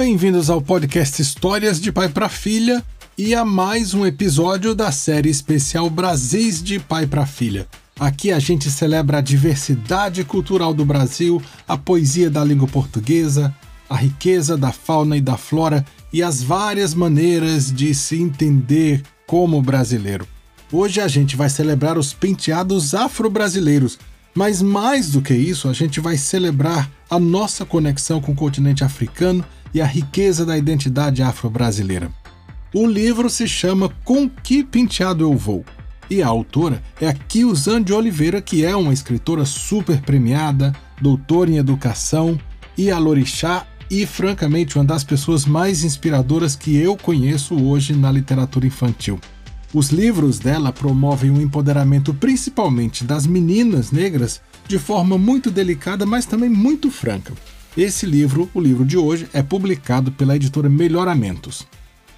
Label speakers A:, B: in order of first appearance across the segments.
A: Bem-vindos ao podcast Histórias de Pai para Filha e a mais um episódio da série especial Brasis de Pai para Filha. Aqui a gente celebra a diversidade cultural do Brasil, a poesia da língua portuguesa, a riqueza da fauna e da flora e as várias maneiras de se entender como brasileiro. Hoje a gente vai celebrar os penteados afro-brasileiros, mas mais do que isso, a gente vai celebrar a nossa conexão com o continente africano e a riqueza da identidade afro-brasileira. O livro se chama Com Que Penteado Eu Vou? E a autora é a Kilzan de Oliveira, que é uma escritora super premiada, doutora em educação e alorixá e, francamente, uma das pessoas mais inspiradoras que eu conheço hoje na literatura infantil. Os livros dela promovem o empoderamento principalmente das meninas negras de forma muito delicada, mas também muito franca. Esse livro, o livro de hoje, é publicado pela editora Melhoramentos.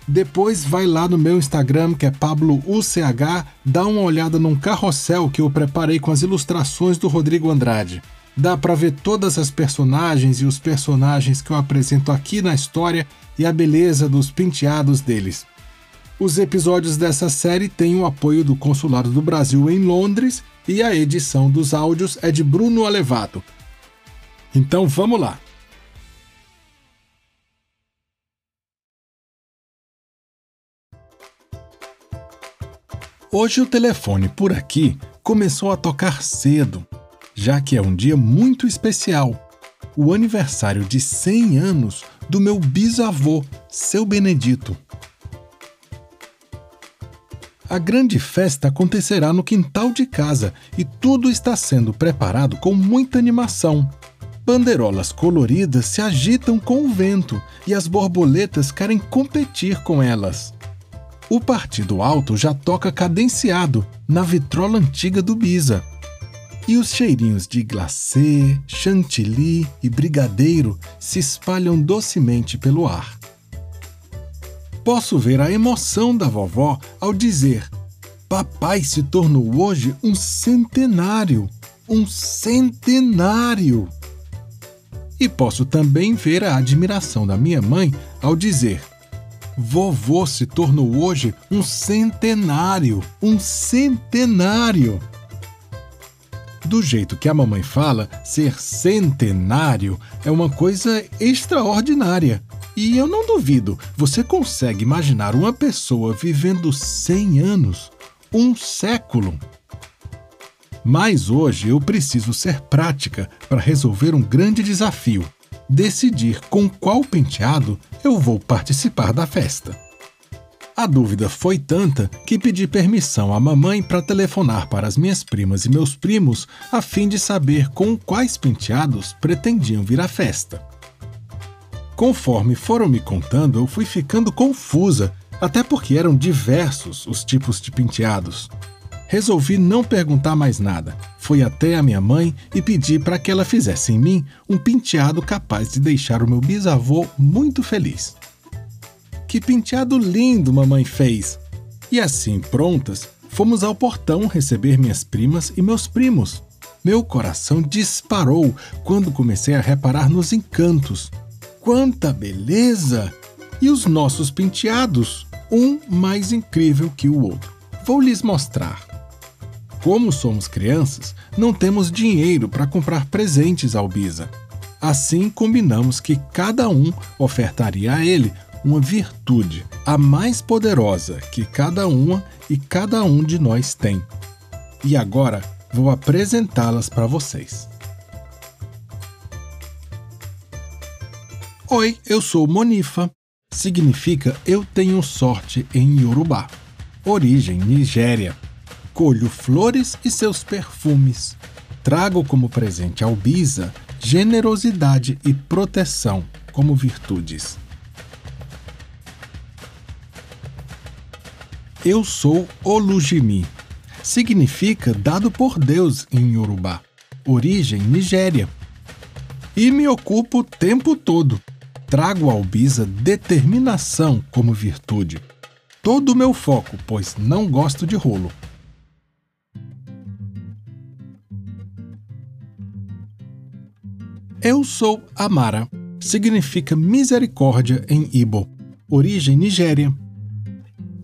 A: Depois vai lá no meu Instagram, que é PabloUCH, dá uma olhada num carrossel que eu preparei com as ilustrações do Rodrigo Andrade. Dá para ver todas as personagens e os personagens que eu apresento aqui na história e a beleza dos penteados deles. Os episódios dessa série têm o apoio do Consulado do Brasil em Londres e a edição dos áudios é de Bruno Alevato. Então vamos lá! Hoje o telefone por aqui começou a tocar cedo, já que é um dia muito especial o aniversário de 100 anos do meu bisavô, seu Benedito. A grande festa acontecerá no quintal de casa e tudo está sendo preparado com muita animação. Bandeirolas coloridas se agitam com o vento e as borboletas querem competir com elas. O Partido Alto já toca cadenciado na vitrola antiga do Bisa. E os cheirinhos de glacê, chantilly e brigadeiro se espalham docemente pelo ar. Posso ver a emoção da vovó ao dizer: Papai se tornou hoje um centenário! Um centenário! E posso também ver a admiração da minha mãe ao dizer: Vovô se tornou hoje um centenário. Um centenário! Do jeito que a mamãe fala, ser centenário é uma coisa extraordinária. E eu não duvido, você consegue imaginar uma pessoa vivendo 100 anos? Um século? Mas hoje eu preciso ser prática para resolver um grande desafio decidir com qual penteado eu vou participar da festa. A dúvida foi tanta que pedi permissão à mamãe para telefonar para as minhas primas e meus primos a fim de saber com quais penteados pretendiam vir à festa. Conforme foram me contando, eu fui ficando confusa, até porque eram diversos os tipos de penteados. Resolvi não perguntar mais nada. Fui até a minha mãe e pedi para que ela fizesse em mim um penteado capaz de deixar o meu bisavô muito feliz. Que penteado lindo mamãe fez! E assim, prontas, fomos ao portão receber minhas primas e meus primos. Meu coração disparou quando comecei a reparar nos encantos. Quanta beleza! E os nossos penteados, um mais incrível que o outro. Vou lhes mostrar. Como somos crianças, não temos dinheiro para comprar presentes ao Bisa. Assim, combinamos que cada um ofertaria a ele uma virtude, a mais poderosa que cada uma e cada um de nós tem. E agora vou apresentá-las para vocês. Oi, eu sou Monifa. Significa eu tenho sorte em Yorubá. Origem Nigéria colho flores e seus perfumes. Trago como presente ao Bisa generosidade e proteção como virtudes. Eu sou Olujimi. Significa dado por Deus em Yorubá. Origem Nigéria. E me ocupo o tempo todo. Trago ao Bisa determinação como virtude. Todo o meu foco, pois não gosto de rolo. Eu sou Amara. significa misericórdia em Ibo, origem Nigéria.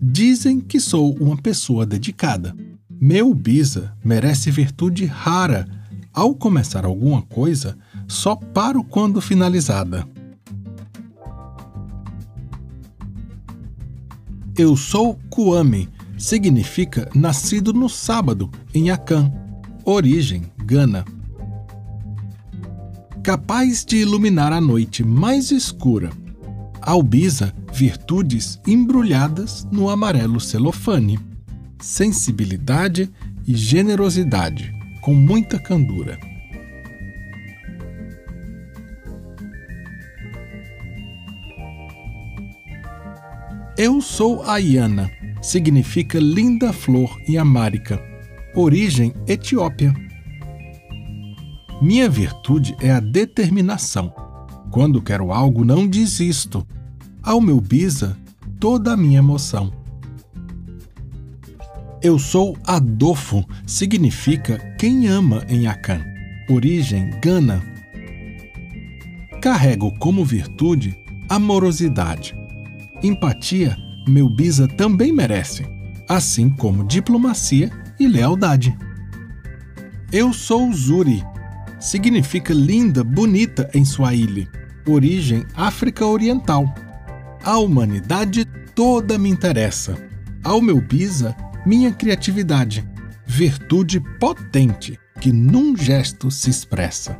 A: Dizem que sou uma pessoa dedicada. Meu Bisa merece virtude rara. Ao começar alguma coisa, só paro quando finalizada. Eu sou Kuame, significa nascido no sábado, em Akan, origem Gana. Capaz de iluminar a noite mais escura. Albisa, virtudes embrulhadas no amarelo celofane. Sensibilidade e generosidade, com muita candura. Eu sou Ayana, significa linda flor em Amárica, origem Etiópia. Minha virtude é a determinação. Quando quero algo, não desisto. Ao meu bisa, toda a minha emoção. Eu sou Adolfo, significa quem ama em Akan, origem Gana. Carrego como virtude amorosidade Empatia, meu Bisa também merece, assim como diplomacia e lealdade. Eu sou Zuri. Significa linda, bonita em Swahili, origem África Oriental. A humanidade toda me interessa. Ao meu Bisa, minha criatividade, virtude potente que num gesto se expressa.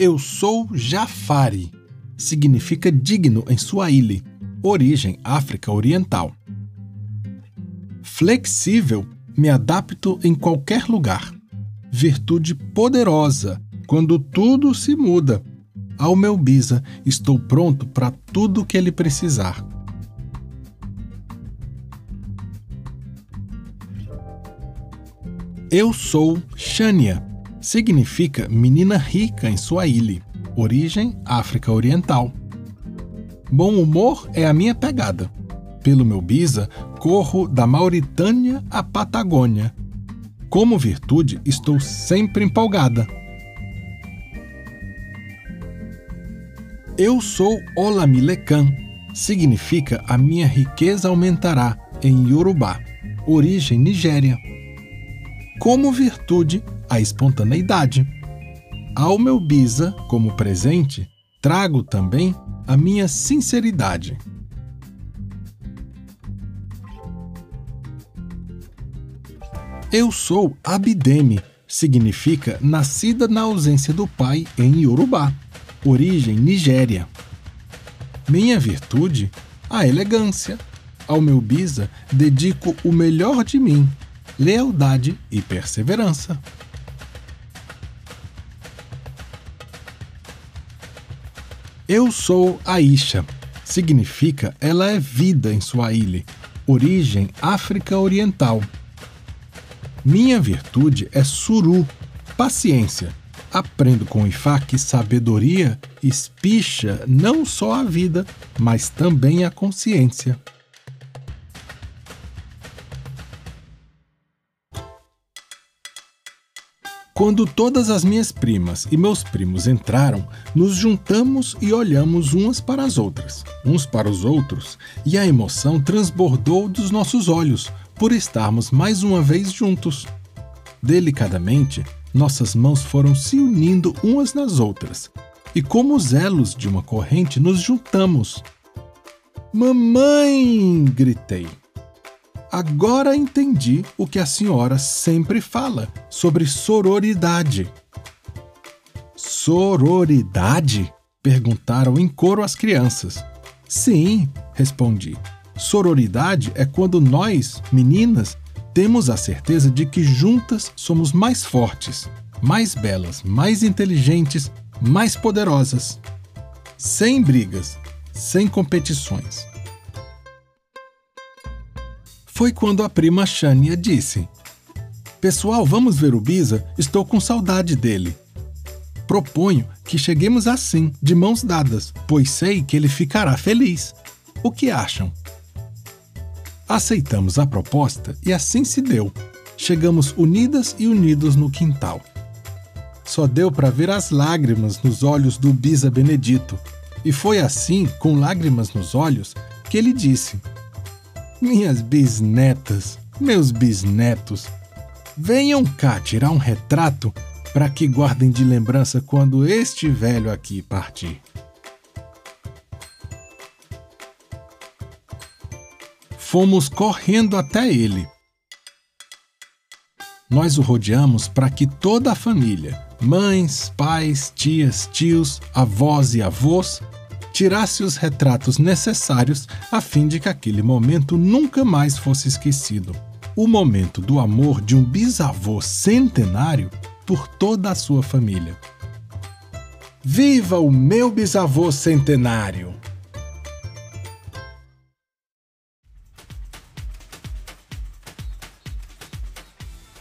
A: Eu sou Jafari. Significa digno em Swahili, origem África Oriental. Flexível, me adapto em qualquer lugar. Virtude poderosa, quando tudo se muda. Ao meu Bisa, estou pronto para tudo que ele precisar. Eu sou Shania significa menina rica em Swahili, origem África Oriental. Bom humor é a minha pegada. Pelo meu bisa, corro da Mauritânia à Patagônia. Como virtude, estou sempre empolgada. Eu sou Olamilekan, significa a minha riqueza aumentará em Yorubá, origem Nigéria. Como virtude, a espontaneidade. Ao meu bisa, como presente, trago também a minha sinceridade. Eu sou Abideme, significa nascida na ausência do pai em Yorubá, origem Nigéria. Minha virtude, a elegância. Ao meu bisa, dedico o melhor de mim, lealdade e perseverança. Eu sou Aisha. Significa ela é vida em Swahili, origem África Oriental. Minha virtude é suru, paciência. Aprendo com Ifá que sabedoria espicha não só a vida, mas também a consciência. Quando todas as minhas primas e meus primos entraram, nos juntamos e olhamos umas para as outras, uns para os outros, e a emoção transbordou dos nossos olhos por estarmos mais uma vez juntos. Delicadamente, nossas mãos foram se unindo umas nas outras, e como os elos de uma corrente nos juntamos. Mamãe! gritei. Agora entendi o que a senhora sempre fala sobre sororidade. Sororidade? perguntaram em coro as crianças. Sim, respondi. Sororidade é quando nós, meninas, temos a certeza de que juntas somos mais fortes, mais belas, mais inteligentes, mais poderosas. Sem brigas, sem competições foi quando a prima Shania disse: Pessoal, vamos ver o Bisa? Estou com saudade dele. Proponho que cheguemos assim, de mãos dadas, pois sei que ele ficará feliz. O que acham? Aceitamos a proposta e assim se deu. Chegamos unidas e unidos no quintal. só deu para ver as lágrimas nos olhos do Bisa Benedito. E foi assim, com lágrimas nos olhos, que ele disse: Minhas bisnetas, meus bisnetos, venham cá tirar um retrato para que guardem de lembrança quando este velho aqui partir. Fomos correndo até ele. Nós o rodeamos para que toda a família, mães, pais, tias, tios, avós e avós, tirasse os retratos necessários a fim de que aquele momento nunca mais fosse esquecido. O momento do amor de um bisavô centenário por toda a sua família. Viva o meu bisavô centenário!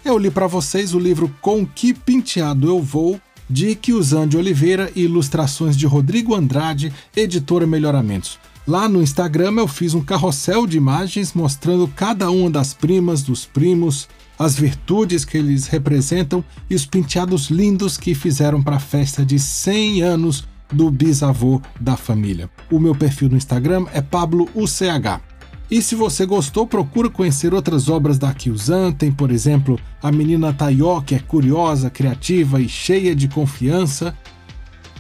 A: Eu li para vocês o livro Com Que Penteado Eu Vou, de Kiusan de Oliveira e ilustrações de Rodrigo Andrade, editora Melhoramentos. Lá no Instagram eu fiz um carrossel de imagens mostrando cada uma das primas, dos primos, as virtudes que eles representam e os penteados lindos que fizeram para a festa de 100 anos do bisavô da família. O meu perfil no Instagram é Pablo UCH. E se você gostou, procura conhecer outras obras da Kyuzan. Tem, por exemplo, a menina Tayo, que é curiosa, criativa e cheia de confiança.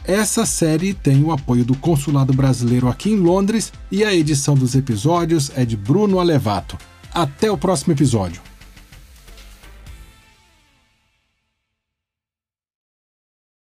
A: Essa série tem o apoio do Consulado Brasileiro aqui em Londres e a edição dos episódios é de Bruno Alevato. Até o próximo episódio.